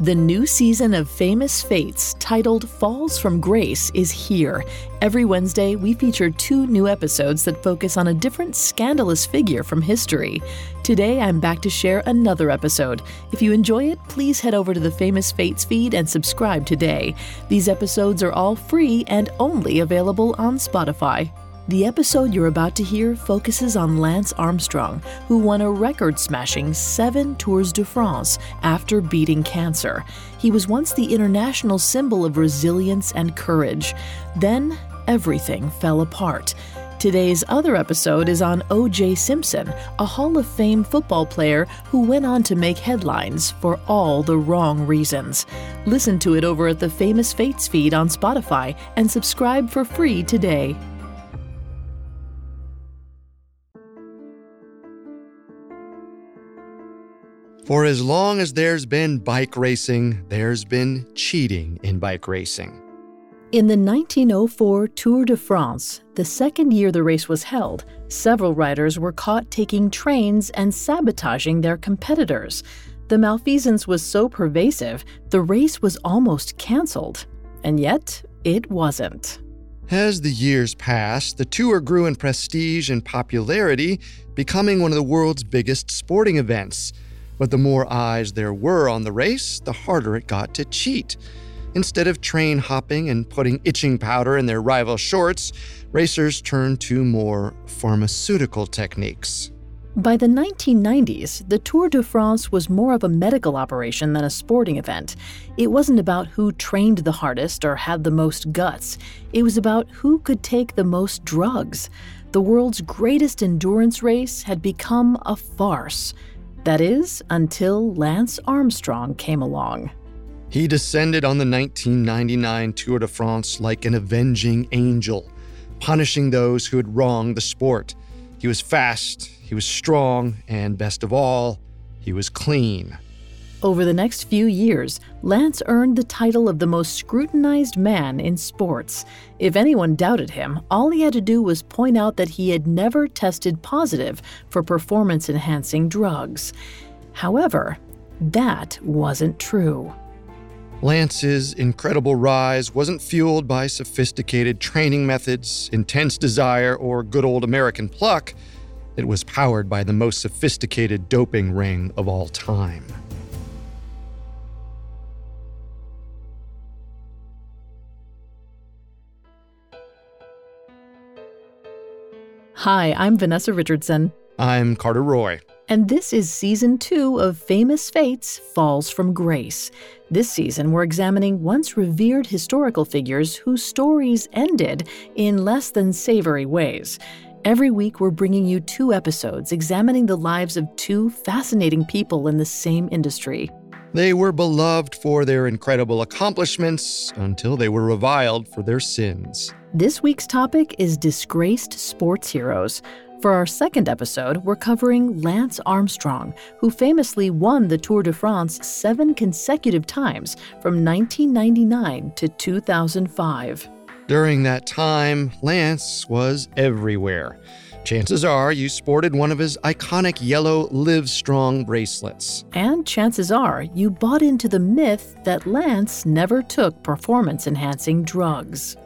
The new season of Famous Fates, titled Falls from Grace, is here. Every Wednesday, we feature two new episodes that focus on a different scandalous figure from history. Today, I'm back to share another episode. If you enjoy it, please head over to the Famous Fates feed and subscribe today. These episodes are all free and only available on Spotify. The episode you're about to hear focuses on Lance Armstrong, who won a record smashing seven Tours de France after beating cancer. He was once the international symbol of resilience and courage. Then, everything fell apart. Today's other episode is on O.J. Simpson, a Hall of Fame football player who went on to make headlines for all the wrong reasons. Listen to it over at the Famous Fates feed on Spotify and subscribe for free today. For as long as there's been bike racing, there's been cheating in bike racing. In the 1904 Tour de France, the second year the race was held, several riders were caught taking trains and sabotaging their competitors. The malfeasance was so pervasive, the race was almost canceled. And yet, it wasn't. As the years passed, the tour grew in prestige and popularity, becoming one of the world's biggest sporting events. But the more eyes there were on the race, the harder it got to cheat. Instead of train hopping and putting itching powder in their rival shorts, racers turned to more pharmaceutical techniques. By the 1990s, the Tour de France was more of a medical operation than a sporting event. It wasn't about who trained the hardest or had the most guts, it was about who could take the most drugs. The world's greatest endurance race had become a farce. That is, until Lance Armstrong came along. He descended on the 1999 Tour de France like an avenging angel, punishing those who had wronged the sport. He was fast, he was strong, and best of all, he was clean. Over the next few years, Lance earned the title of the most scrutinized man in sports. If anyone doubted him, all he had to do was point out that he had never tested positive for performance enhancing drugs. However, that wasn't true. Lance's incredible rise wasn't fueled by sophisticated training methods, intense desire, or good old American pluck. It was powered by the most sophisticated doping ring of all time. Hi, I'm Vanessa Richardson. I'm Carter Roy. And this is season two of Famous Fates Falls from Grace. This season, we're examining once revered historical figures whose stories ended in less than savory ways. Every week, we're bringing you two episodes examining the lives of two fascinating people in the same industry. They were beloved for their incredible accomplishments until they were reviled for their sins. This week's topic is disgraced sports heroes. For our second episode, we're covering Lance Armstrong, who famously won the Tour de France seven consecutive times from 1999 to 2005. During that time, Lance was everywhere. Chances are you sported one of his iconic yellow Livestrong bracelets. And chances are you bought into the myth that Lance never took performance enhancing drugs.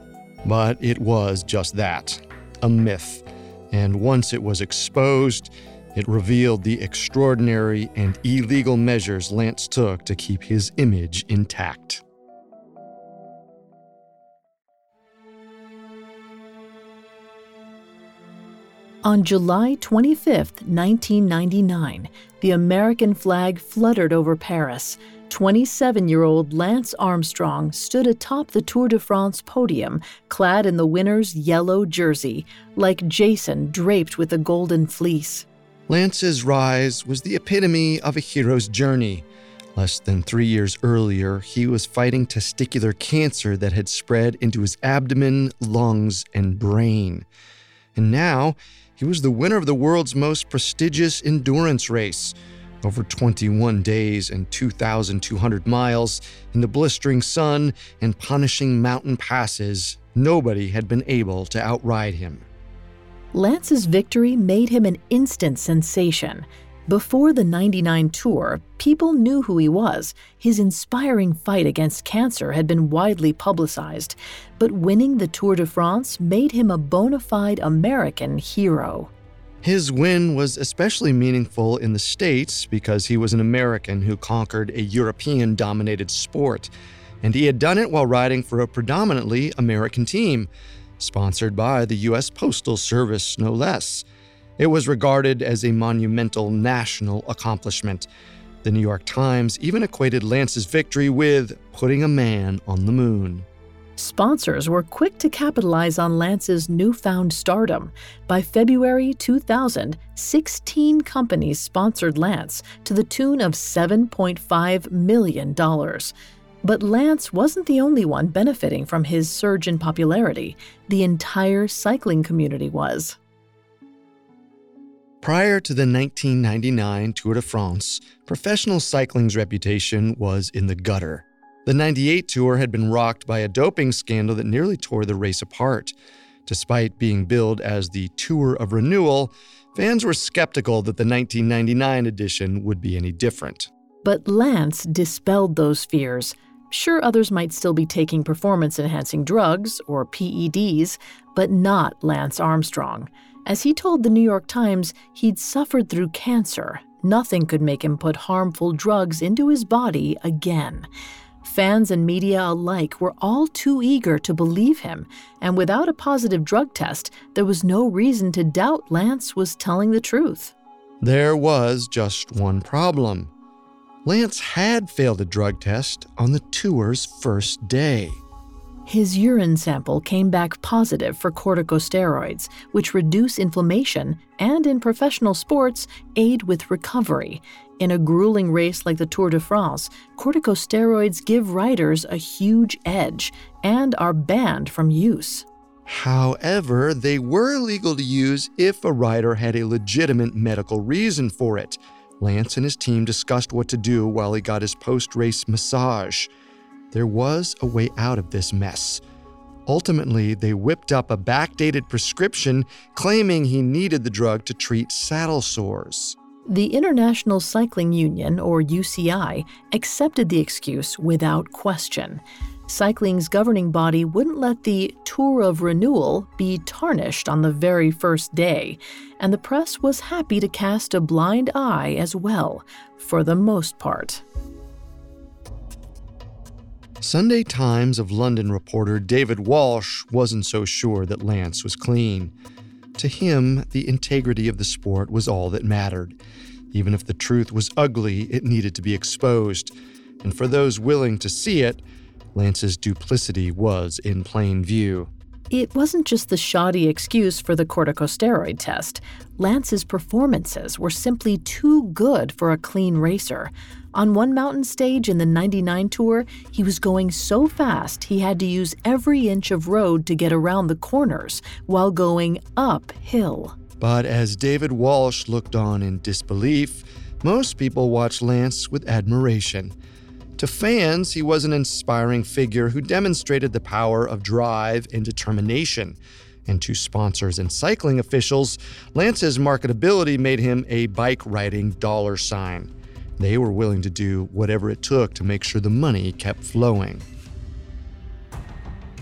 But it was just that a myth. And once it was exposed, it revealed the extraordinary and illegal measures Lance took to keep his image intact. On July 25, 1999, the American flag fluttered over Paris. 27 year old Lance Armstrong stood atop the Tour de France podium, clad in the winner's yellow jersey, like Jason draped with a golden fleece. Lance's rise was the epitome of a hero's journey. Less than three years earlier, he was fighting testicular cancer that had spread into his abdomen, lungs, and brain. And now, he was the winner of the world's most prestigious endurance race. Over 21 days and 2,200 miles in the blistering sun and punishing mountain passes, nobody had been able to outride him. Lance's victory made him an instant sensation. Before the 99 tour, people knew who he was. His inspiring fight against cancer had been widely publicized, but winning the Tour de France made him a bona fide American hero. His win was especially meaningful in the States because he was an American who conquered a European dominated sport, and he had done it while riding for a predominantly American team, sponsored by the U.S. Postal Service, no less. It was regarded as a monumental national accomplishment. The New York Times even equated Lance's victory with putting a man on the moon. Sponsors were quick to capitalize on Lance's newfound stardom. By February 2000, 16 companies sponsored Lance to the tune of $7.5 million. But Lance wasn't the only one benefiting from his surge in popularity. The entire cycling community was. Prior to the 1999 Tour de France, professional cycling's reputation was in the gutter. The 98 Tour had been rocked by a doping scandal that nearly tore the race apart. Despite being billed as the Tour of Renewal, fans were skeptical that the 1999 edition would be any different. But Lance dispelled those fears. Sure, others might still be taking performance enhancing drugs, or PEDs, but not Lance Armstrong. As he told the New York Times, he'd suffered through cancer. Nothing could make him put harmful drugs into his body again. Fans and media alike were all too eager to believe him, and without a positive drug test, there was no reason to doubt Lance was telling the truth. There was just one problem. Lance had failed a drug test on the tour's first day. His urine sample came back positive for corticosteroids, which reduce inflammation and, in professional sports, aid with recovery. In a grueling race like the Tour de France, corticosteroids give riders a huge edge and are banned from use. However, they were legal to use if a rider had a legitimate medical reason for it. Lance and his team discussed what to do while he got his post race massage. There was a way out of this mess. Ultimately, they whipped up a backdated prescription claiming he needed the drug to treat saddle sores. The International Cycling Union, or UCI, accepted the excuse without question. Cycling's governing body wouldn't let the Tour of Renewal be tarnished on the very first day, and the press was happy to cast a blind eye as well, for the most part. Sunday Times of London reporter David Walsh wasn't so sure that Lance was clean. To him, the integrity of the sport was all that mattered. Even if the truth was ugly, it needed to be exposed. And for those willing to see it, Lance's duplicity was in plain view. It wasn't just the shoddy excuse for the corticosteroid test. Lance's performances were simply too good for a clean racer. On one mountain stage in the 99 Tour, he was going so fast he had to use every inch of road to get around the corners while going uphill. But as David Walsh looked on in disbelief, most people watched Lance with admiration. To fans, he was an inspiring figure who demonstrated the power of drive and determination. And to sponsors and cycling officials, Lance's marketability made him a bike riding dollar sign. They were willing to do whatever it took to make sure the money kept flowing.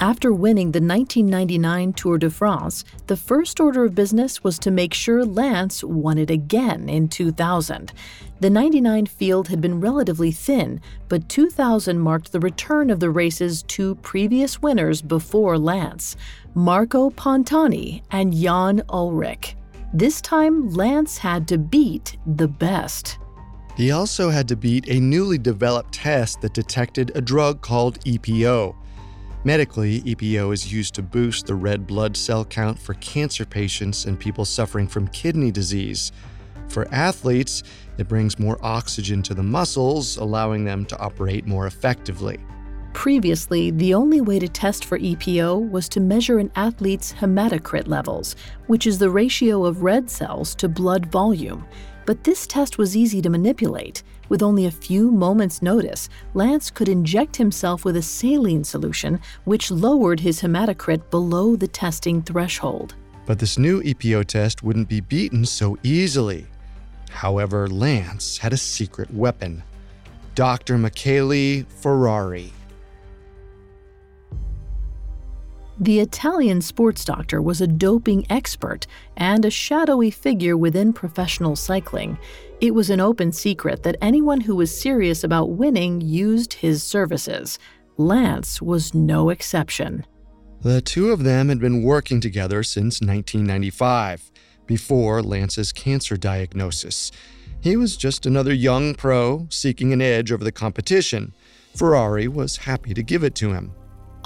After winning the 1999 Tour de France, the first order of business was to make sure Lance won it again in 2000. The 99 field had been relatively thin, but 2000 marked the return of the race's two previous winners before Lance, Marco Pantani and Jan Ullrich. This time, Lance had to beat the best. He also had to beat a newly developed test that detected a drug called EPO. Medically, EPO is used to boost the red blood cell count for cancer patients and people suffering from kidney disease. For athletes, It brings more oxygen to the muscles, allowing them to operate more effectively. Previously, the only way to test for EPO was to measure an athlete's hematocrit levels, which is the ratio of red cells to blood volume. But this test was easy to manipulate. With only a few moments' notice, Lance could inject himself with a saline solution, which lowered his hematocrit below the testing threshold. But this new EPO test wouldn't be beaten so easily. However, Lance had a secret weapon Dr. Michele Ferrari. The Italian sports doctor was a doping expert and a shadowy figure within professional cycling. It was an open secret that anyone who was serious about winning used his services. Lance was no exception. The two of them had been working together since 1995, before Lance's cancer diagnosis. He was just another young pro seeking an edge over the competition. Ferrari was happy to give it to him.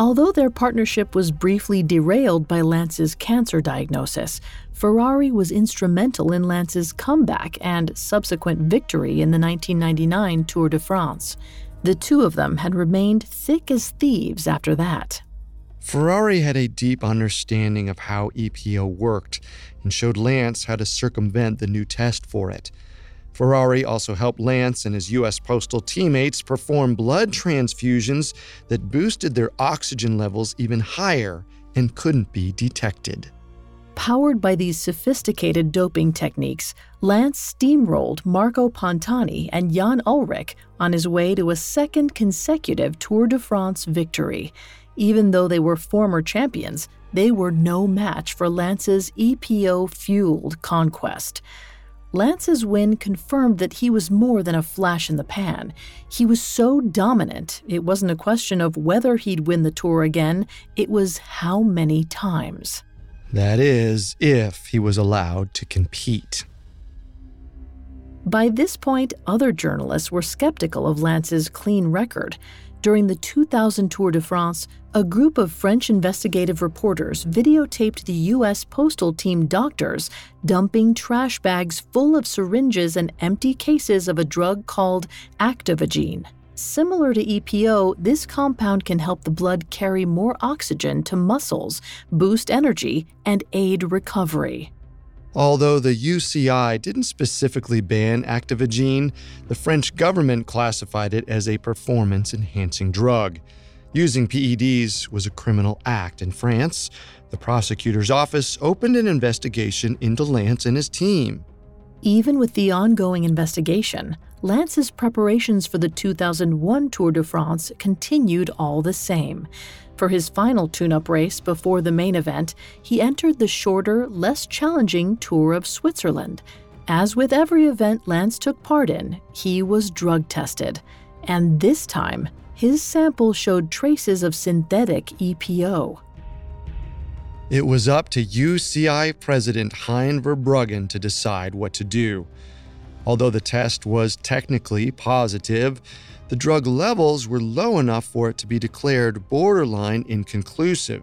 Although their partnership was briefly derailed by Lance's cancer diagnosis, Ferrari was instrumental in Lance's comeback and subsequent victory in the 1999 Tour de France. The two of them had remained thick as thieves after that. Ferrari had a deep understanding of how EPO worked and showed Lance how to circumvent the new test for it. Ferrari also helped Lance and his U.S. Postal teammates perform blood transfusions that boosted their oxygen levels even higher and couldn't be detected. Powered by these sophisticated doping techniques, Lance steamrolled Marco Pantani and Jan Ullrich on his way to a second consecutive Tour de France victory. Even though they were former champions, they were no match for Lance's EPO fueled conquest. Lance's win confirmed that he was more than a flash in the pan. He was so dominant, it wasn't a question of whether he'd win the tour again, it was how many times. That is, if he was allowed to compete. By this point, other journalists were skeptical of Lance's clean record. During the 2000 Tour de France, a group of French investigative reporters videotaped the U.S. Postal Team doctors dumping trash bags full of syringes and empty cases of a drug called Actovegin. Similar to EPO, this compound can help the blood carry more oxygen to muscles, boost energy, and aid recovery. Although the UCI didn't specifically ban Actovegin, the French government classified it as a performance enhancing drug. Using PEDs was a criminal act in France. The prosecutor's office opened an investigation into Lance and his team. Even with the ongoing investigation, Lance's preparations for the 2001 Tour de France continued all the same. For his final tune up race before the main event, he entered the shorter, less challenging Tour of Switzerland. As with every event Lance took part in, he was drug tested. And this time, his sample showed traces of synthetic EPO. It was up to UCI President Hein Verbruggen to decide what to do. Although the test was technically positive, the drug levels were low enough for it to be declared borderline inconclusive.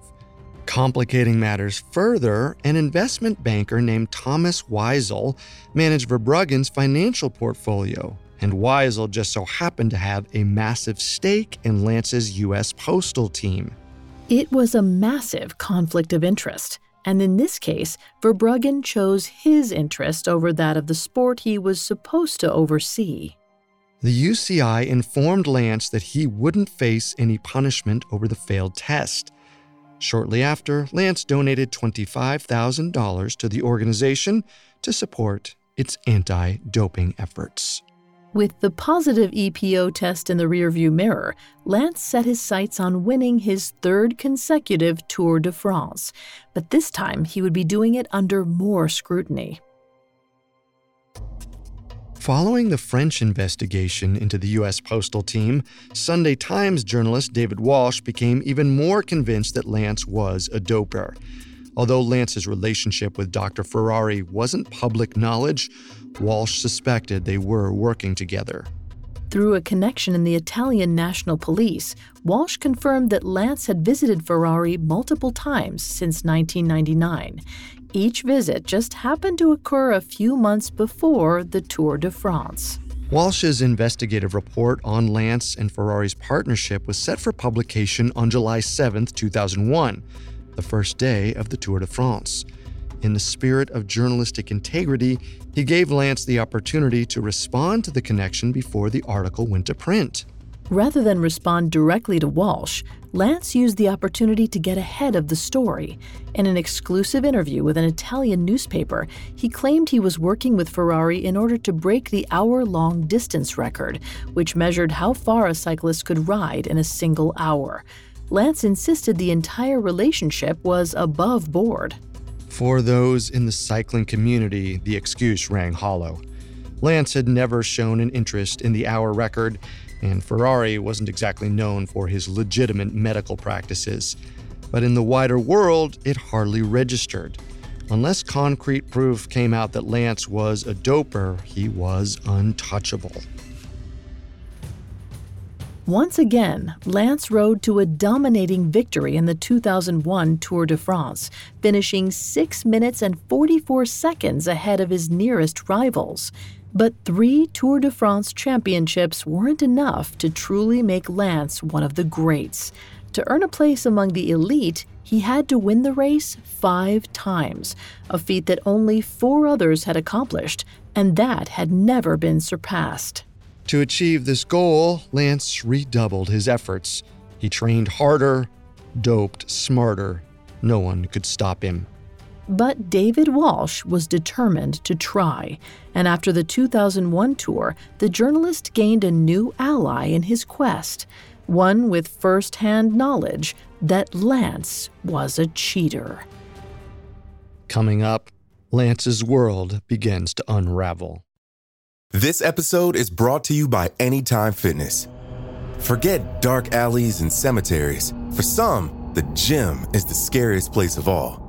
Complicating matters further, an investment banker named Thomas Weisel managed Verbruggen's financial portfolio, and Weisel just so happened to have a massive stake in Lance's U.S. postal team. It was a massive conflict of interest, and in this case, Verbruggen chose his interest over that of the sport he was supposed to oversee. The UCI informed Lance that he wouldn't face any punishment over the failed test. Shortly after, Lance donated $25,000 to the organization to support its anti doping efforts. With the positive EPO test in the rearview mirror, Lance set his sights on winning his third consecutive Tour de France, but this time he would be doing it under more scrutiny. Following the French investigation into the U.S. postal team, Sunday Times journalist David Walsh became even more convinced that Lance was a doper. Although Lance's relationship with Dr. Ferrari wasn't public knowledge, Walsh suspected they were working together. Through a connection in the Italian National Police, Walsh confirmed that Lance had visited Ferrari multiple times since 1999. Each visit just happened to occur a few months before the Tour de France. Walsh's investigative report on Lance and Ferrari's partnership was set for publication on July 7, 2001, the first day of the Tour de France. In the spirit of journalistic integrity, he gave Lance the opportunity to respond to the connection before the article went to print. Rather than respond directly to Walsh, Lance used the opportunity to get ahead of the story. In an exclusive interview with an Italian newspaper, he claimed he was working with Ferrari in order to break the hour long distance record, which measured how far a cyclist could ride in a single hour. Lance insisted the entire relationship was above board. For those in the cycling community, the excuse rang hollow. Lance had never shown an interest in the hour record, and Ferrari wasn't exactly known for his legitimate medical practices. But in the wider world, it hardly registered. Unless concrete proof came out that Lance was a doper, he was untouchable. Once again, Lance rode to a dominating victory in the 2001 Tour de France, finishing 6 minutes and 44 seconds ahead of his nearest rivals. But three Tour de France championships weren't enough to truly make Lance one of the greats. To earn a place among the elite, he had to win the race five times, a feat that only four others had accomplished, and that had never been surpassed. To achieve this goal, Lance redoubled his efforts. He trained harder, doped smarter. No one could stop him. But David Walsh was determined to try, and after the 2001 tour, the journalist gained a new ally in his quest, one with first hand knowledge that Lance was a cheater. Coming up, Lance's world begins to unravel. This episode is brought to you by Anytime Fitness. Forget dark alleys and cemeteries. For some, the gym is the scariest place of all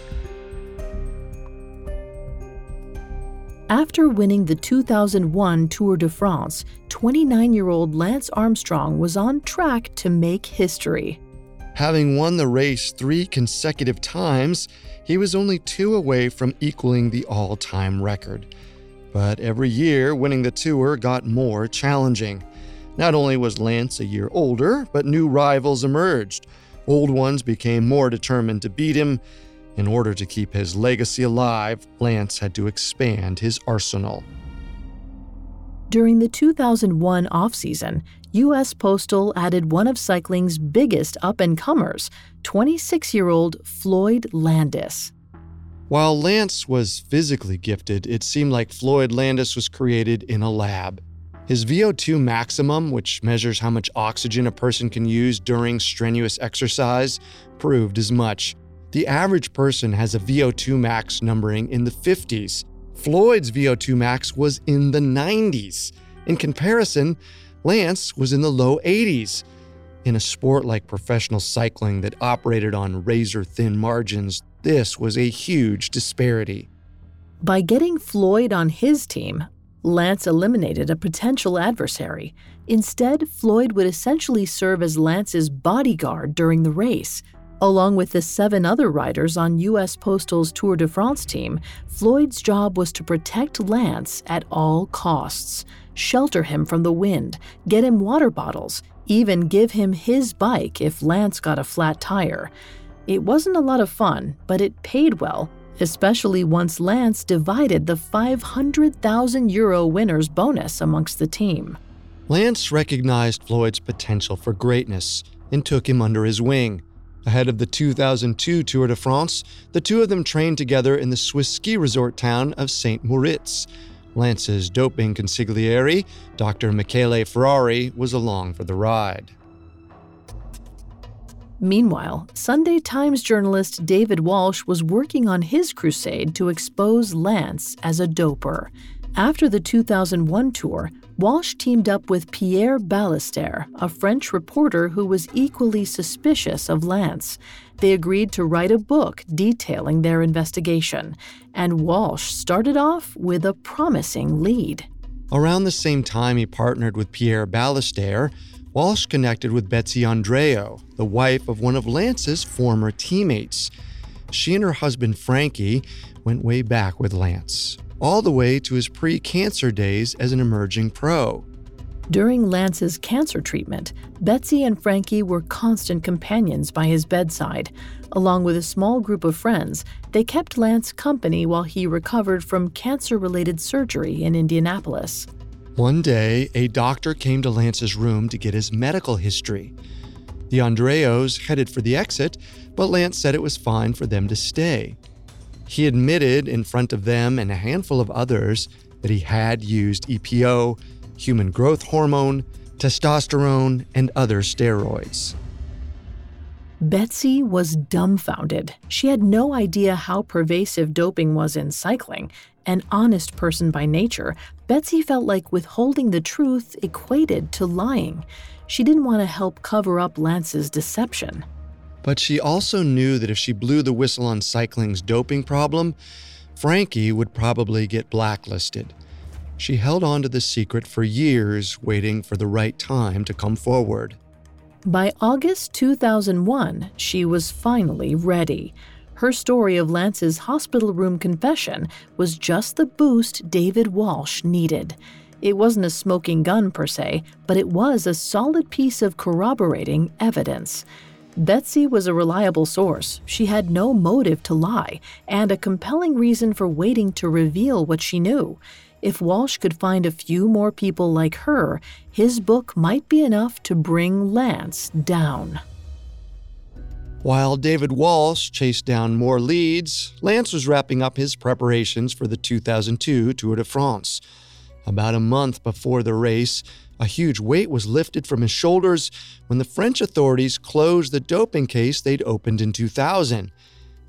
After winning the 2001 Tour de France, 29 year old Lance Armstrong was on track to make history. Having won the race three consecutive times, he was only two away from equaling the all time record. But every year, winning the tour got more challenging. Not only was Lance a year older, but new rivals emerged. Old ones became more determined to beat him, in order to keep his legacy alive, Lance had to expand his arsenal. During the 2001 offseason, U.S. Postal added one of cycling's biggest up and comers, 26 year old Floyd Landis. While Lance was physically gifted, it seemed like Floyd Landis was created in a lab. His VO2 maximum, which measures how much oxygen a person can use during strenuous exercise, proved as much. The average person has a VO2 max numbering in the 50s. Floyd's VO2 max was in the 90s. In comparison, Lance was in the low 80s. In a sport like professional cycling that operated on razor thin margins, this was a huge disparity. By getting Floyd on his team, Lance eliminated a potential adversary. Instead, Floyd would essentially serve as Lance's bodyguard during the race. Along with the seven other riders on U.S. Postal's Tour de France team, Floyd's job was to protect Lance at all costs, shelter him from the wind, get him water bottles, even give him his bike if Lance got a flat tire. It wasn't a lot of fun, but it paid well, especially once Lance divided the 500,000 euro winner's bonus amongst the team. Lance recognized Floyd's potential for greatness and took him under his wing. Ahead of the 2002 Tour de France, the two of them trained together in the Swiss ski resort town of St. Moritz. Lance's doping consigliere, Dr. Michele Ferrari, was along for the ride. Meanwhile, Sunday Times journalist David Walsh was working on his crusade to expose Lance as a doper. After the 2001 tour, Walsh teamed up with Pierre Ballester, a French reporter who was equally suspicious of Lance. They agreed to write a book detailing their investigation, and Walsh started off with a promising lead. Around the same time he partnered with Pierre Ballester, Walsh connected with Betsy Andreu, the wife of one of Lance's former teammates. She and her husband Frankie went way back with Lance, all the way to his pre cancer days as an emerging pro. During Lance's cancer treatment, Betsy and Frankie were constant companions by his bedside. Along with a small group of friends, they kept Lance company while he recovered from cancer related surgery in Indianapolis. One day, a doctor came to Lance's room to get his medical history. The Andreus headed for the exit, but Lance said it was fine for them to stay. He admitted in front of them and a handful of others that he had used EPO, human growth hormone, testosterone, and other steroids. Betsy was dumbfounded. She had no idea how pervasive doping was in cycling. An honest person by nature, Betsy felt like withholding the truth equated to lying. She didn't want to help cover up Lance's deception. But she also knew that if she blew the whistle on cycling's doping problem, Frankie would probably get blacklisted. She held on to the secret for years, waiting for the right time to come forward. By August 2001, she was finally ready. Her story of Lance's hospital room confession was just the boost David Walsh needed. It wasn't a smoking gun per se, but it was a solid piece of corroborating evidence. Betsy was a reliable source. She had no motive to lie, and a compelling reason for waiting to reveal what she knew. If Walsh could find a few more people like her, his book might be enough to bring Lance down. While David Walsh chased down more leads, Lance was wrapping up his preparations for the 2002 Tour de France. About a month before the race, a huge weight was lifted from his shoulders when the French authorities closed the doping case they'd opened in 2000.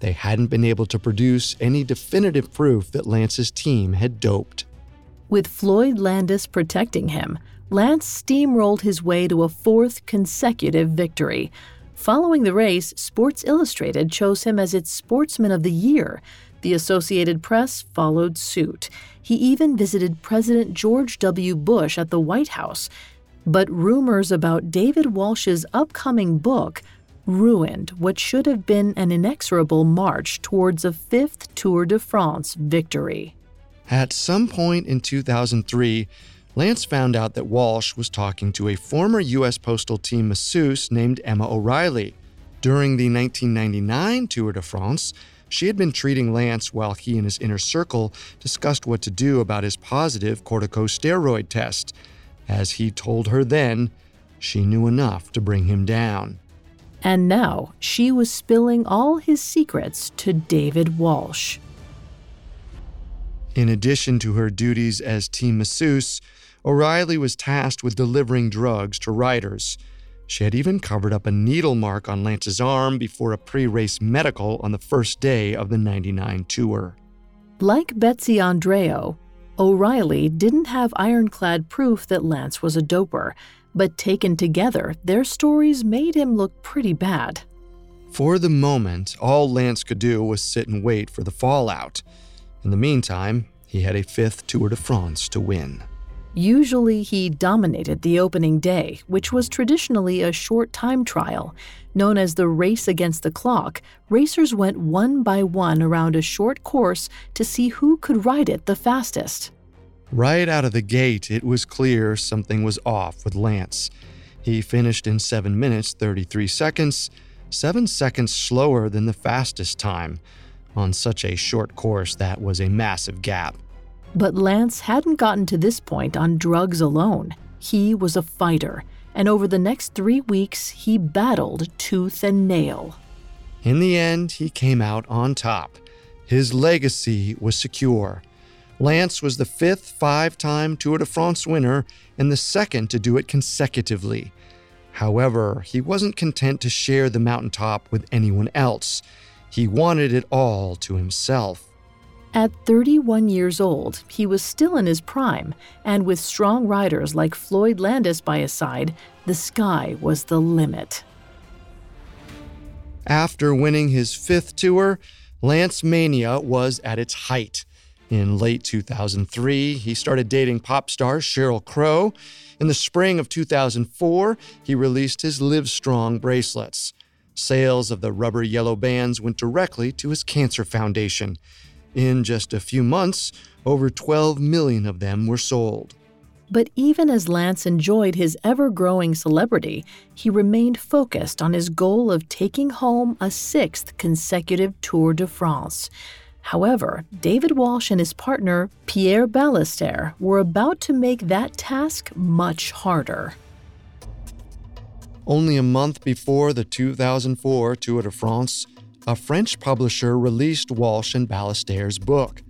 They hadn't been able to produce any definitive proof that Lance's team had doped. With Floyd Landis protecting him, Lance steamrolled his way to a fourth consecutive victory. Following the race, Sports Illustrated chose him as its Sportsman of the Year. The Associated Press followed suit. He even visited President George W. Bush at the White House. But rumors about David Walsh's upcoming book ruined what should have been an inexorable march towards a fifth Tour de France victory. At some point in 2003, Lance found out that Walsh was talking to a former U.S. Postal Team masseuse named Emma O'Reilly. During the 1999 Tour de France, she had been treating Lance while he and his inner circle discussed what to do about his positive corticosteroid test. As he told her then, she knew enough to bring him down. And now she was spilling all his secrets to David Walsh. In addition to her duties as team masseuse, O'Reilly was tasked with delivering drugs to riders. She had even covered up a needle mark on Lance's arm before a pre race medical on the first day of the 99 tour. Like Betsy Andreu, O'Reilly didn't have ironclad proof that Lance was a doper, but taken together, their stories made him look pretty bad. For the moment, all Lance could do was sit and wait for the fallout. In the meantime, he had a fifth Tour de France to win. Usually, he dominated the opening day, which was traditionally a short time trial. Known as the race against the clock, racers went one by one around a short course to see who could ride it the fastest. Right out of the gate, it was clear something was off with Lance. He finished in 7 minutes 33 seconds, 7 seconds slower than the fastest time. On such a short course, that was a massive gap. But Lance hadn't gotten to this point on drugs alone. He was a fighter, and over the next three weeks, he battled tooth and nail. In the end, he came out on top. His legacy was secure. Lance was the fifth five time Tour de France winner and the second to do it consecutively. However, he wasn't content to share the mountaintop with anyone else. He wanted it all to himself. At 31 years old, he was still in his prime, and with strong riders like Floyd Landis by his side, the sky was the limit. After winning his fifth tour, Lance Mania was at its height. In late 2003, he started dating pop star Sheryl Crow. In the spring of 2004, he released his Livestrong bracelets. Sales of the rubber yellow bands went directly to his cancer foundation. In just a few months, over 12 million of them were sold. But even as Lance enjoyed his ever growing celebrity, he remained focused on his goal of taking home a sixth consecutive Tour de France. However, David Walsh and his partner, Pierre Ballester, were about to make that task much harder. Only a month before the 2004 Tour de France, a French publisher released Walsh and Ballester's book.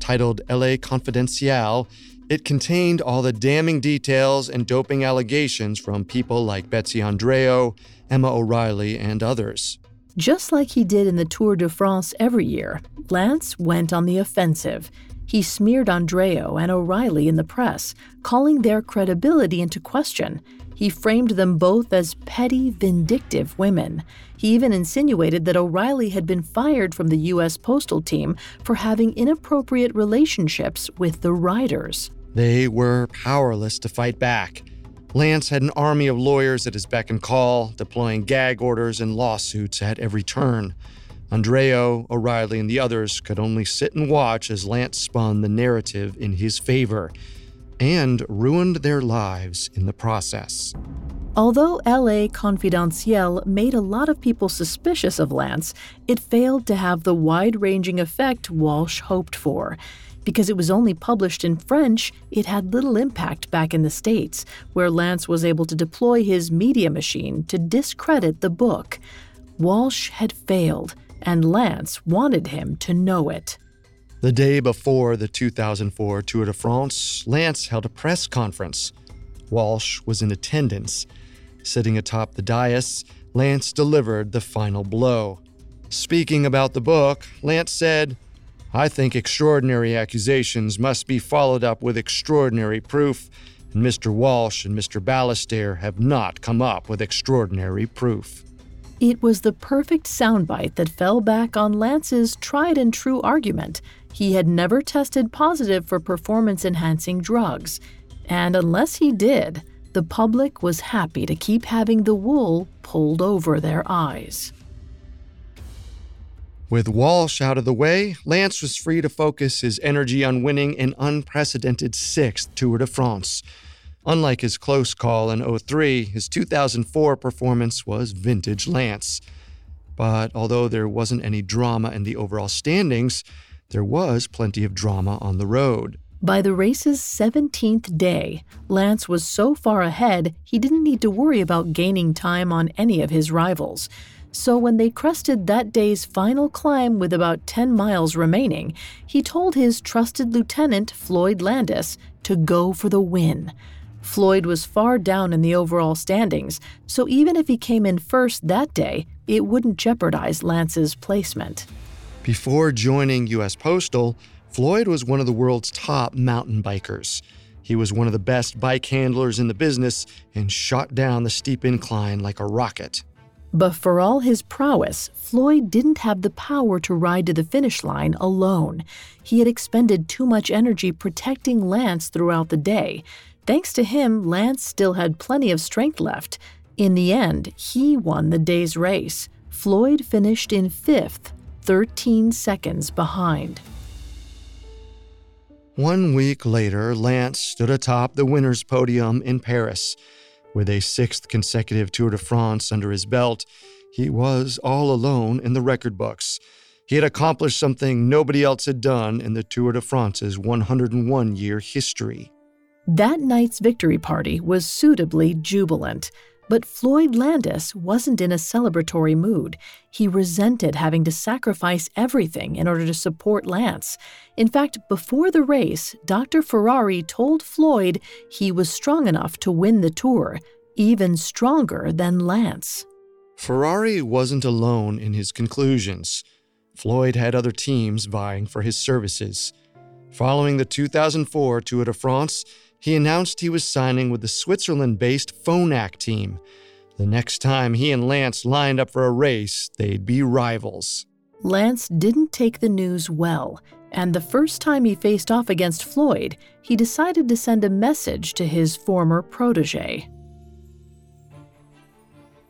Titled LA Confidentiel, it contained all the damning details and doping allegations from people like Betsy Andreu, Emma O'Reilly, and others. Just like he did in the Tour de France every year, Lance went on the offensive. He smeared Andreu and O'Reilly in the press, calling their credibility into question. He framed them both as petty, vindictive women. He even insinuated that O'Reilly had been fired from the U.S. Postal Team for having inappropriate relationships with the riders. They were powerless to fight back. Lance had an army of lawyers at his beck and call, deploying gag orders and lawsuits at every turn. Andreu, O'Reilly, and the others could only sit and watch as Lance spun the narrative in his favor and ruined their lives in the process. Although LA Confidentiel made a lot of people suspicious of Lance, it failed to have the wide ranging effect Walsh hoped for. Because it was only published in French, it had little impact back in the States, where Lance was able to deploy his media machine to discredit the book. Walsh had failed, and Lance wanted him to know it. The day before the 2004 Tour de France, Lance held a press conference. Walsh was in attendance. Sitting atop the dais, Lance delivered the final blow. Speaking about the book, Lance said, I think extraordinary accusations must be followed up with extraordinary proof, and Mr. Walsh and Mr. Ballester have not come up with extraordinary proof. It was the perfect soundbite that fell back on Lance's tried and true argument. He had never tested positive for performance enhancing drugs. And unless he did, the public was happy to keep having the wool pulled over their eyes. With Walsh out of the way, Lance was free to focus his energy on winning an unprecedented sixth Tour de France. Unlike his close call in 03, his 2004 performance was vintage Lance. But although there wasn't any drama in the overall standings, there was plenty of drama on the road. By the race's 17th day, Lance was so far ahead he didn't need to worry about gaining time on any of his rivals. So when they crested that day's final climb with about 10 miles remaining, he told his trusted lieutenant, Floyd Landis, to go for the win. Floyd was far down in the overall standings, so even if he came in first that day, it wouldn't jeopardize Lance's placement. Before joining U.S. Postal, Floyd was one of the world's top mountain bikers. He was one of the best bike handlers in the business and shot down the steep incline like a rocket. But for all his prowess, Floyd didn't have the power to ride to the finish line alone. He had expended too much energy protecting Lance throughout the day. Thanks to him, Lance still had plenty of strength left. In the end, he won the day's race. Floyd finished in fifth, 13 seconds behind. One week later, Lance stood atop the winner's podium in Paris. With a sixth consecutive Tour de France under his belt, he was all alone in the record books. He had accomplished something nobody else had done in the Tour de France's 101 year history. That night's victory party was suitably jubilant. But Floyd Landis wasn't in a celebratory mood. He resented having to sacrifice everything in order to support Lance. In fact, before the race, Dr. Ferrari told Floyd he was strong enough to win the tour, even stronger than Lance. Ferrari wasn't alone in his conclusions. Floyd had other teams vying for his services. Following the 2004 Tour de France, he announced he was signing with the Switzerland based Phonak team. The next time he and Lance lined up for a race, they'd be rivals. Lance didn't take the news well, and the first time he faced off against Floyd, he decided to send a message to his former protege.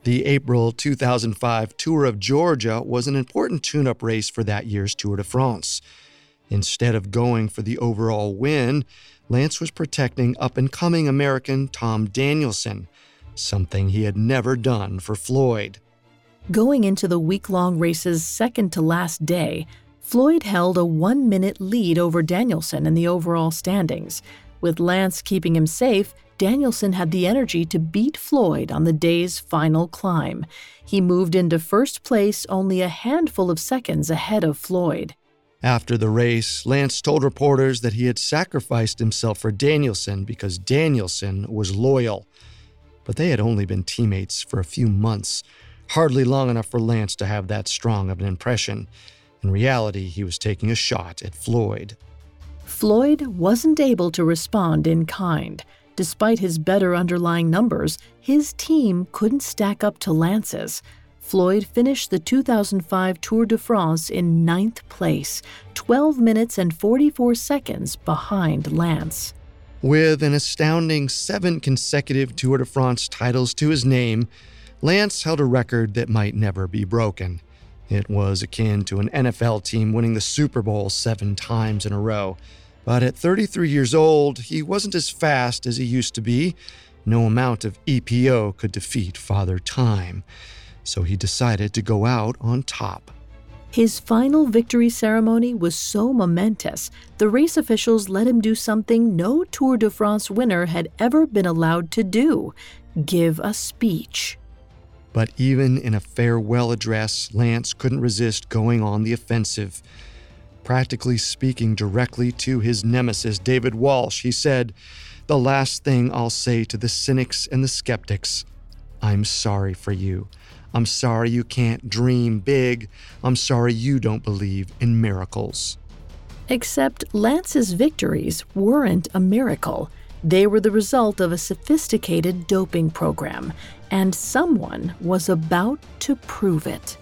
The April 2005 Tour of Georgia was an important tune up race for that year's Tour de France. Instead of going for the overall win, Lance was protecting up and coming American Tom Danielson, something he had never done for Floyd. Going into the week long race's second to last day, Floyd held a one minute lead over Danielson in the overall standings. With Lance keeping him safe, Danielson had the energy to beat Floyd on the day's final climb. He moved into first place only a handful of seconds ahead of Floyd. After the race, Lance told reporters that he had sacrificed himself for Danielson because Danielson was loyal. But they had only been teammates for a few months, hardly long enough for Lance to have that strong of an impression. In reality, he was taking a shot at Floyd. Floyd wasn't able to respond in kind. Despite his better underlying numbers, his team couldn't stack up to Lance's. Floyd finished the 2005 Tour de France in ninth place, 12 minutes and 44 seconds behind Lance. With an astounding seven consecutive Tour de France titles to his name, Lance held a record that might never be broken. It was akin to an NFL team winning the Super Bowl seven times in a row. But at 33 years old, he wasn't as fast as he used to be. No amount of EPO could defeat Father Time so he decided to go out on top. His final victory ceremony was so momentous, the race officials let him do something no Tour de France winner had ever been allowed to do give a speech. But even in a farewell address, Lance couldn't resist going on the offensive. Practically speaking directly to his nemesis, David Walsh, he said, The last thing I'll say to the cynics and the skeptics I'm sorry for you. I'm sorry you can't dream big. I'm sorry you don't believe in miracles. Except Lance's victories weren't a miracle. They were the result of a sophisticated doping program, and someone was about to prove it.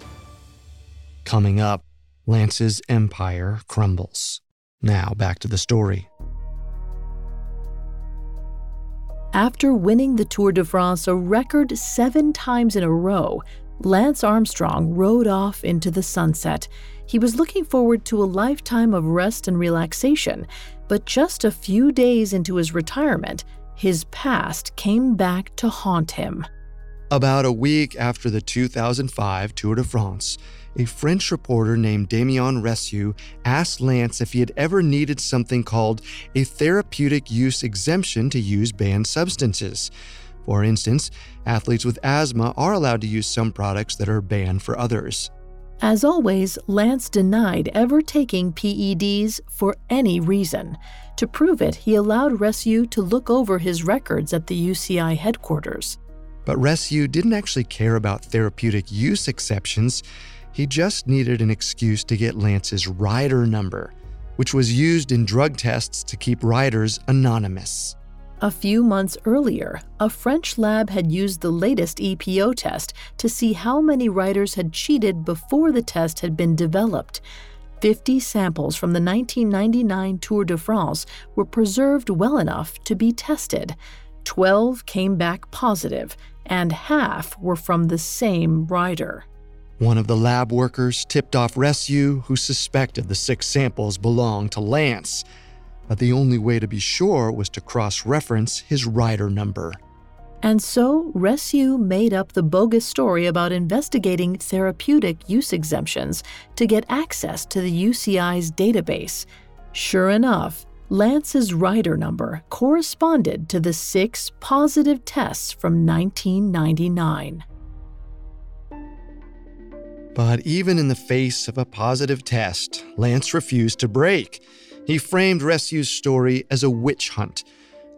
Coming up, Lance's empire crumbles. Now back to the story. After winning the Tour de France a record seven times in a row, Lance Armstrong rode off into the sunset. He was looking forward to a lifetime of rest and relaxation, but just a few days into his retirement, his past came back to haunt him. About a week after the 2005 Tour de France, a French reporter named Damien Ressiot asked Lance if he had ever needed something called a therapeutic use exemption to use banned substances. For instance, athletes with asthma are allowed to use some products that are banned for others. As always, Lance denied ever taking PEDs for any reason. To prove it, he allowed Ressiot to look over his records at the UCI headquarters. But Ressiot didn't actually care about therapeutic use exceptions. He just needed an excuse to get Lance's rider number, which was used in drug tests to keep riders anonymous. A few months earlier, a French lab had used the latest EPO test to see how many riders had cheated before the test had been developed. 50 samples from the 1999 Tour de France were preserved well enough to be tested. 12 came back positive, and half were from the same rider. One of the lab workers tipped off Ressiot, who suspected the six samples belonged to Lance. But the only way to be sure was to cross reference his rider number. And so Ressiot made up the bogus story about investigating therapeutic use exemptions to get access to the UCI's database. Sure enough, Lance's rider number corresponded to the six positive tests from 1999. But even in the face of a positive test, Lance refused to break. He framed Ressiot's story as a witch hunt.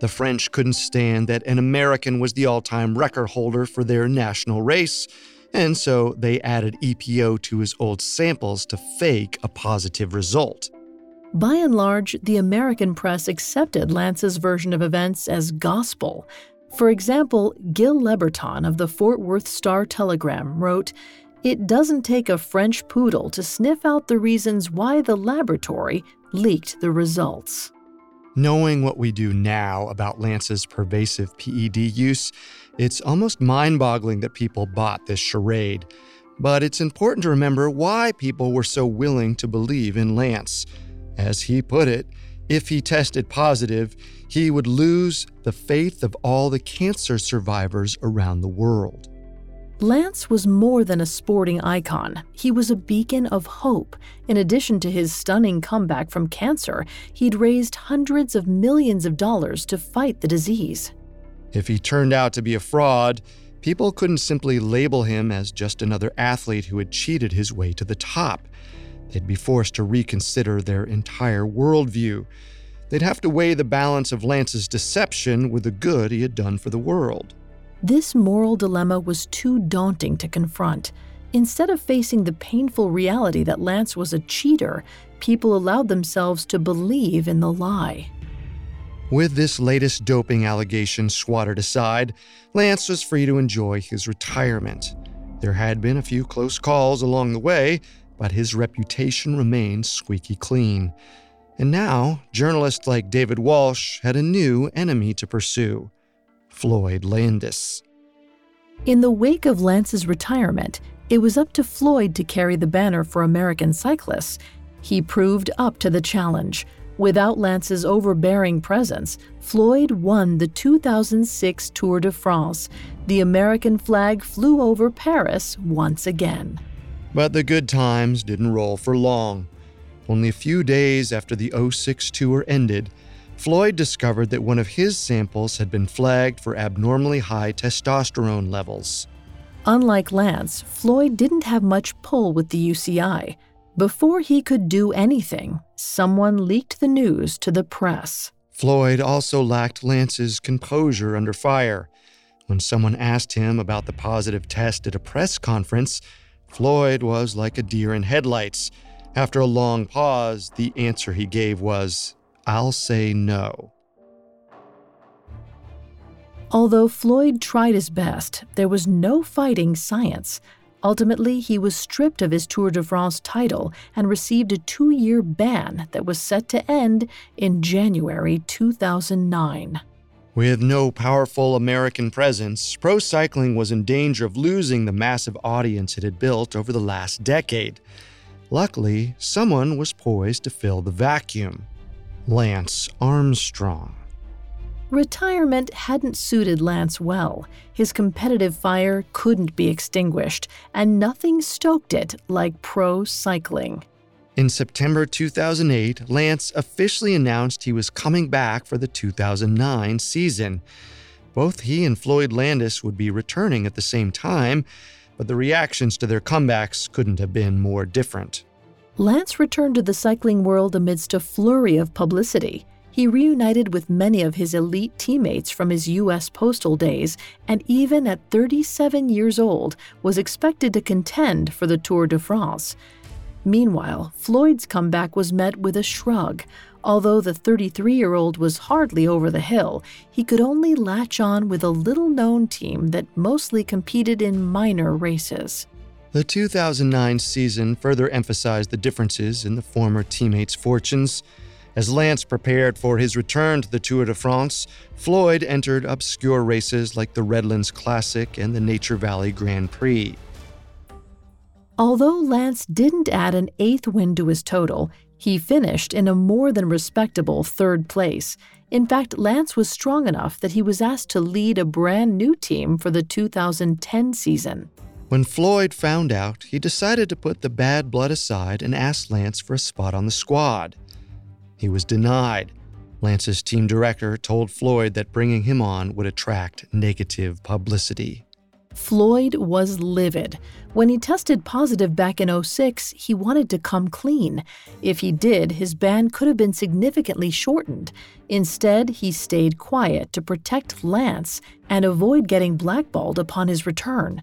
The French couldn't stand that an American was the all time record holder for their national race, and so they added EPO to his old samples to fake a positive result. By and large, the American press accepted Lance's version of events as gospel. For example, Gil LeBreton of the Fort Worth Star Telegram wrote, It doesn't take a French poodle to sniff out the reasons why the laboratory leaked the results. Knowing what we do now about Lance's pervasive PED use, it's almost mind boggling that people bought this charade. But it's important to remember why people were so willing to believe in Lance. As he put it, if he tested positive, he would lose the faith of all the cancer survivors around the world. Lance was more than a sporting icon. He was a beacon of hope. In addition to his stunning comeback from cancer, he'd raised hundreds of millions of dollars to fight the disease. If he turned out to be a fraud, people couldn't simply label him as just another athlete who had cheated his way to the top. They'd be forced to reconsider their entire worldview. They'd have to weigh the balance of Lance's deception with the good he had done for the world. This moral dilemma was too daunting to confront. Instead of facing the painful reality that Lance was a cheater, people allowed themselves to believe in the lie. With this latest doping allegation swatted aside, Lance was free to enjoy his retirement. There had been a few close calls along the way, but his reputation remained squeaky clean. And now, journalists like David Walsh had a new enemy to pursue Floyd Landis. In the wake of Lance's retirement, it was up to Floyd to carry the banner for American cyclists. He proved up to the challenge. Without Lance's overbearing presence, Floyd won the 2006 Tour de France. The American flag flew over Paris once again. But the good times didn't roll for long. Only a few days after the 06 tour ended, Floyd discovered that one of his samples had been flagged for abnormally high testosterone levels. Unlike Lance, Floyd didn't have much pull with the UCI. Before he could do anything, someone leaked the news to the press. Floyd also lacked Lance's composure under fire. When someone asked him about the positive test at a press conference, Floyd was like a deer in headlights. After a long pause, the answer he gave was, I'll say no. Although Floyd tried his best, there was no fighting science. Ultimately, he was stripped of his Tour de France title and received a two year ban that was set to end in January 2009. With no powerful American presence, pro cycling was in danger of losing the massive audience it had built over the last decade. Luckily, someone was poised to fill the vacuum Lance Armstrong. Retirement hadn't suited Lance well. His competitive fire couldn't be extinguished, and nothing stoked it like pro cycling. In September 2008, Lance officially announced he was coming back for the 2009 season. Both he and Floyd Landis would be returning at the same time, but the reactions to their comebacks couldn't have been more different. Lance returned to the cycling world amidst a flurry of publicity. He reunited with many of his elite teammates from his U.S. postal days, and even at 37 years old, was expected to contend for the Tour de France. Meanwhile, Floyd's comeback was met with a shrug. Although the 33 year old was hardly over the hill, he could only latch on with a little known team that mostly competed in minor races. The 2009 season further emphasized the differences in the former teammates' fortunes. As Lance prepared for his return to the Tour de France, Floyd entered obscure races like the Redlands Classic and the Nature Valley Grand Prix. Although Lance didn't add an eighth win to his total, he finished in a more than respectable third place. In fact, Lance was strong enough that he was asked to lead a brand new team for the 2010 season. When Floyd found out, he decided to put the bad blood aside and asked Lance for a spot on the squad. He was denied. Lance's team director told Floyd that bringing him on would attract negative publicity. Floyd was livid. When he tested positive back in 06, he wanted to come clean. If he did, his ban could have been significantly shortened. Instead, he stayed quiet to protect Lance and avoid getting blackballed upon his return.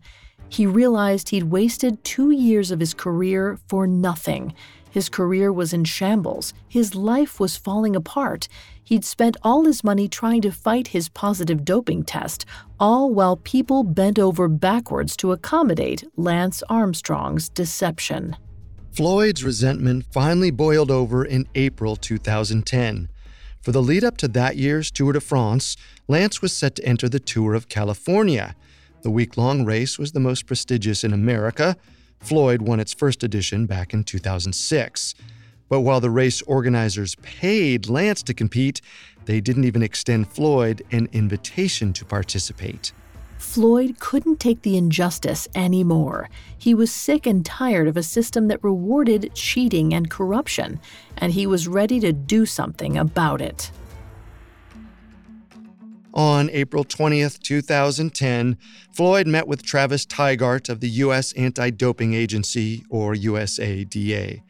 He realized he'd wasted two years of his career for nothing. His career was in shambles. His life was falling apart. He'd spent all his money trying to fight his positive doping test, all while people bent over backwards to accommodate Lance Armstrong's deception. Floyd's resentment finally boiled over in April 2010. For the lead up to that year's Tour de France, Lance was set to enter the Tour of California. The week long race was the most prestigious in America. Floyd won its first edition back in 2006. But while the race organizers paid Lance to compete, they didn't even extend Floyd an invitation to participate. Floyd couldn't take the injustice anymore. He was sick and tired of a system that rewarded cheating and corruption, and he was ready to do something about it. On April 20th, 2010, Floyd met with Travis Tygart of the U.S. Anti Doping Agency, or USADA.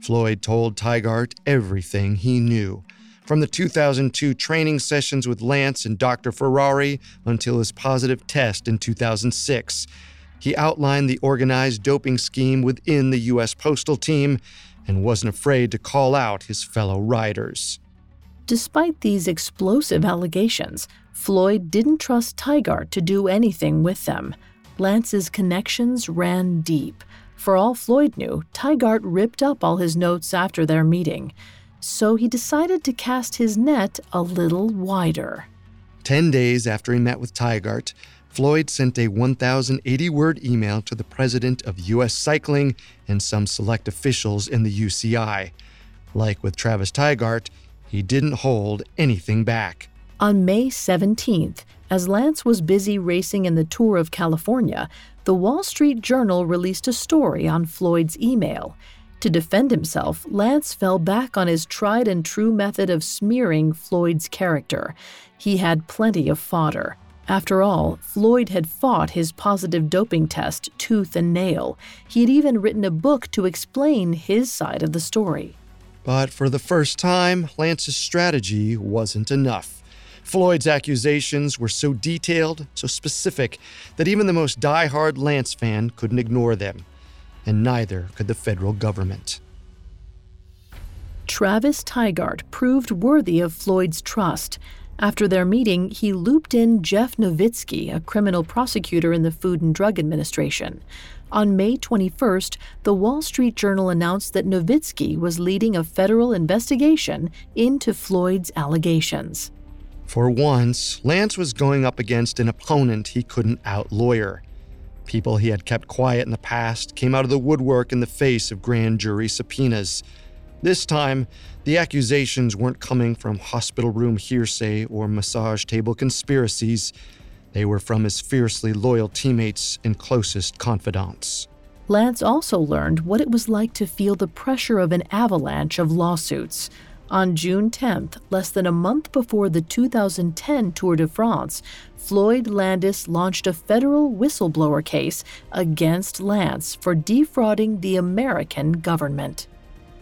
Floyd told Tygart everything he knew, from the 2002 training sessions with Lance and Dr. Ferrari until his positive test in 2006. He outlined the organized doping scheme within the U.S. Postal Team and wasn't afraid to call out his fellow riders. Despite these explosive allegations, Floyd didn't trust Tygart to do anything with them. Lance's connections ran deep. For all Floyd knew, Tygart ripped up all his notes after their meeting. So he decided to cast his net a little wider. Ten days after he met with Tygart, Floyd sent a 1,080 word email to the president of U.S. Cycling and some select officials in the UCI. Like with Travis Tygart, he didn't hold anything back. On May 17th, as Lance was busy racing in the Tour of California, the Wall Street Journal released a story on Floyd's email. To defend himself, Lance fell back on his tried and true method of smearing Floyd's character. He had plenty of fodder. After all, Floyd had fought his positive doping test tooth and nail. He had even written a book to explain his side of the story. But for the first time, Lance's strategy wasn't enough. Floyd's accusations were so detailed, so specific, that even the most die-hard Lance fan couldn't ignore them. And neither could the federal government. Travis Tygart proved worthy of Floyd's trust. After their meeting, he looped in Jeff Novitzky, a criminal prosecutor in the Food and Drug Administration. On May 21st, the Wall Street Journal announced that Novitzky was leading a federal investigation into Floyd's allegations. For once, Lance was going up against an opponent he couldn't outlawyer. People he had kept quiet in the past came out of the woodwork in the face of grand jury subpoenas. This time, the accusations weren't coming from hospital room hearsay or massage table conspiracies. They were from his fiercely loyal teammates and closest confidants. Lance also learned what it was like to feel the pressure of an avalanche of lawsuits. On June 10th, less than a month before the 2010 Tour de France, Floyd Landis launched a federal whistleblower case against Lance for defrauding the American government.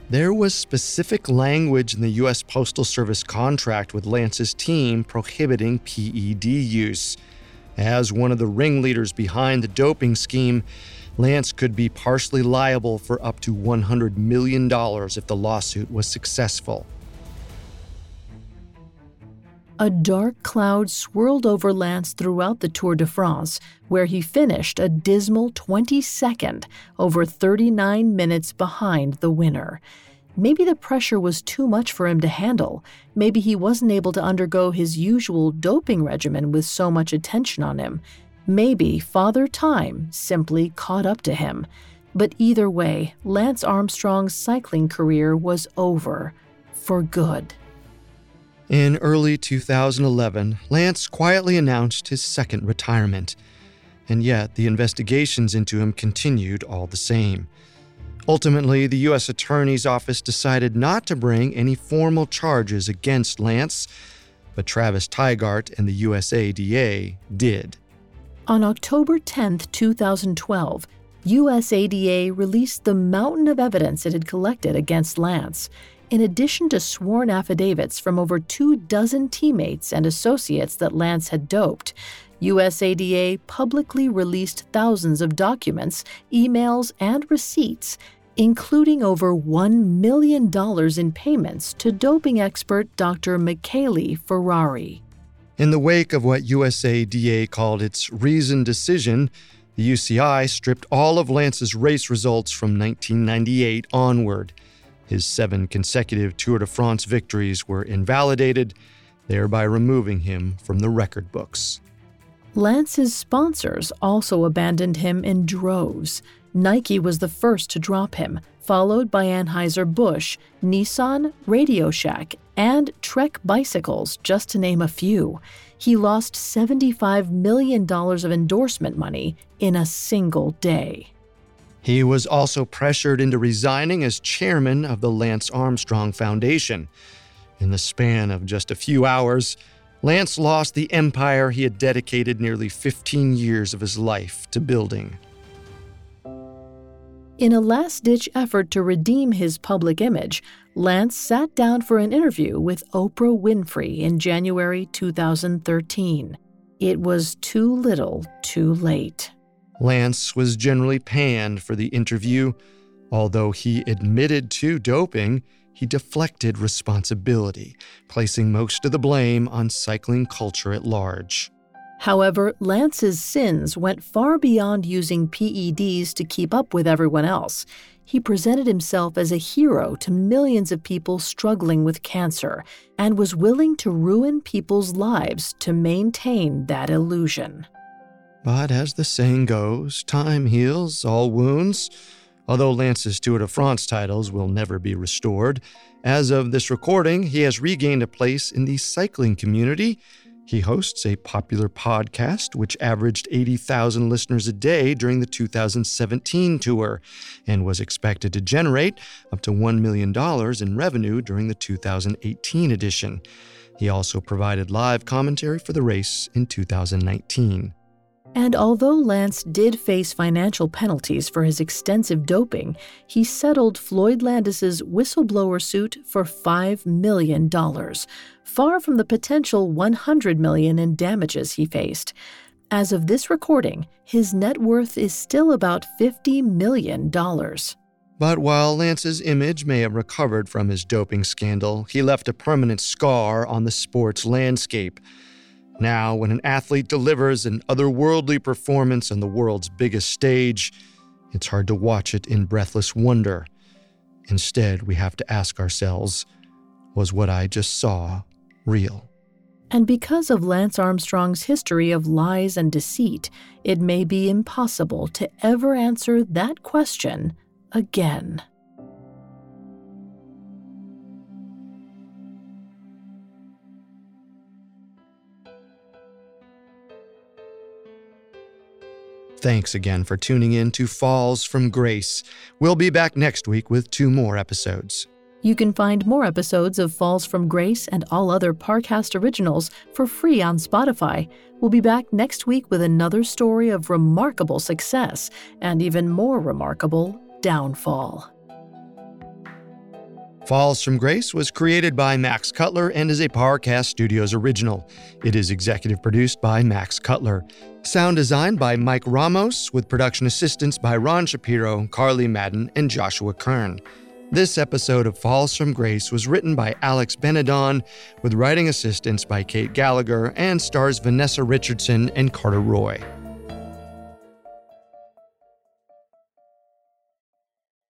There was specific language in the U.S. Postal Service contract with Lance's team prohibiting PED use. As one of the ringleaders behind the doping scheme, Lance could be partially liable for up to $100 million if the lawsuit was successful. A dark cloud swirled over Lance throughout the Tour de France, where he finished a dismal 22nd, over 39 minutes behind the winner. Maybe the pressure was too much for him to handle. Maybe he wasn't able to undergo his usual doping regimen with so much attention on him. Maybe Father Time simply caught up to him. But either way, Lance Armstrong's cycling career was over for good. In early 2011, Lance quietly announced his second retirement, and yet the investigations into him continued all the same. Ultimately, the U.S. Attorney's Office decided not to bring any formal charges against Lance, but Travis Tygart and the USADA did. On October 10, 2012, USADA released the mountain of evidence it had collected against Lance. In addition to sworn affidavits from over two dozen teammates and associates that Lance had doped, USADA publicly released thousands of documents, emails, and receipts, including over $1 million in payments to doping expert Dr. Michele Ferrari. In the wake of what USADA called its reasoned decision, the UCI stripped all of Lance's race results from 1998 onward. His seven consecutive Tour de France victories were invalidated, thereby removing him from the record books. Lance's sponsors also abandoned him in droves. Nike was the first to drop him, followed by Anheuser-Busch, Nissan, Radio Shack, and Trek Bicycles, just to name a few. He lost $75 million of endorsement money in a single day. He was also pressured into resigning as chairman of the Lance Armstrong Foundation. In the span of just a few hours, Lance lost the empire he had dedicated nearly 15 years of his life to building. In a last ditch effort to redeem his public image, Lance sat down for an interview with Oprah Winfrey in January 2013. It was too little, too late. Lance was generally panned for the interview. Although he admitted to doping, he deflected responsibility, placing most of the blame on cycling culture at large. However, Lance's sins went far beyond using PEDs to keep up with everyone else. He presented himself as a hero to millions of people struggling with cancer and was willing to ruin people's lives to maintain that illusion. But as the saying goes, time heals all wounds. Although Lance's Tour de France titles will never be restored, as of this recording, he has regained a place in the cycling community he hosts a popular podcast which averaged 80,000 listeners a day during the 2017 tour and was expected to generate up to $1 million in revenue during the 2018 edition. He also provided live commentary for the race in 2019. And although Lance did face financial penalties for his extensive doping, he settled Floyd Landis's whistleblower suit for $5 million, far from the potential 100 million in damages he faced. As of this recording, his net worth is still about $50 million. But while Lance's image may have recovered from his doping scandal, he left a permanent scar on the sports landscape. Now, when an athlete delivers an otherworldly performance on the world's biggest stage, it's hard to watch it in breathless wonder. Instead, we have to ask ourselves was what I just saw real? And because of Lance Armstrong's history of lies and deceit, it may be impossible to ever answer that question again. Thanks again for tuning in to Falls from Grace. We'll be back next week with two more episodes. You can find more episodes of Falls from Grace and all other Parcast originals for free on Spotify. We'll be back next week with another story of remarkable success and even more remarkable downfall. Falls from Grace was created by Max Cutler and is a Parcast Studios original. It is executive produced by Max Cutler. Sound designed by Mike Ramos, with production assistance by Ron Shapiro, Carly Madden, and Joshua Kern. This episode of Falls from Grace was written by Alex Benedon, with writing assistance by Kate Gallagher, and stars Vanessa Richardson and Carter Roy.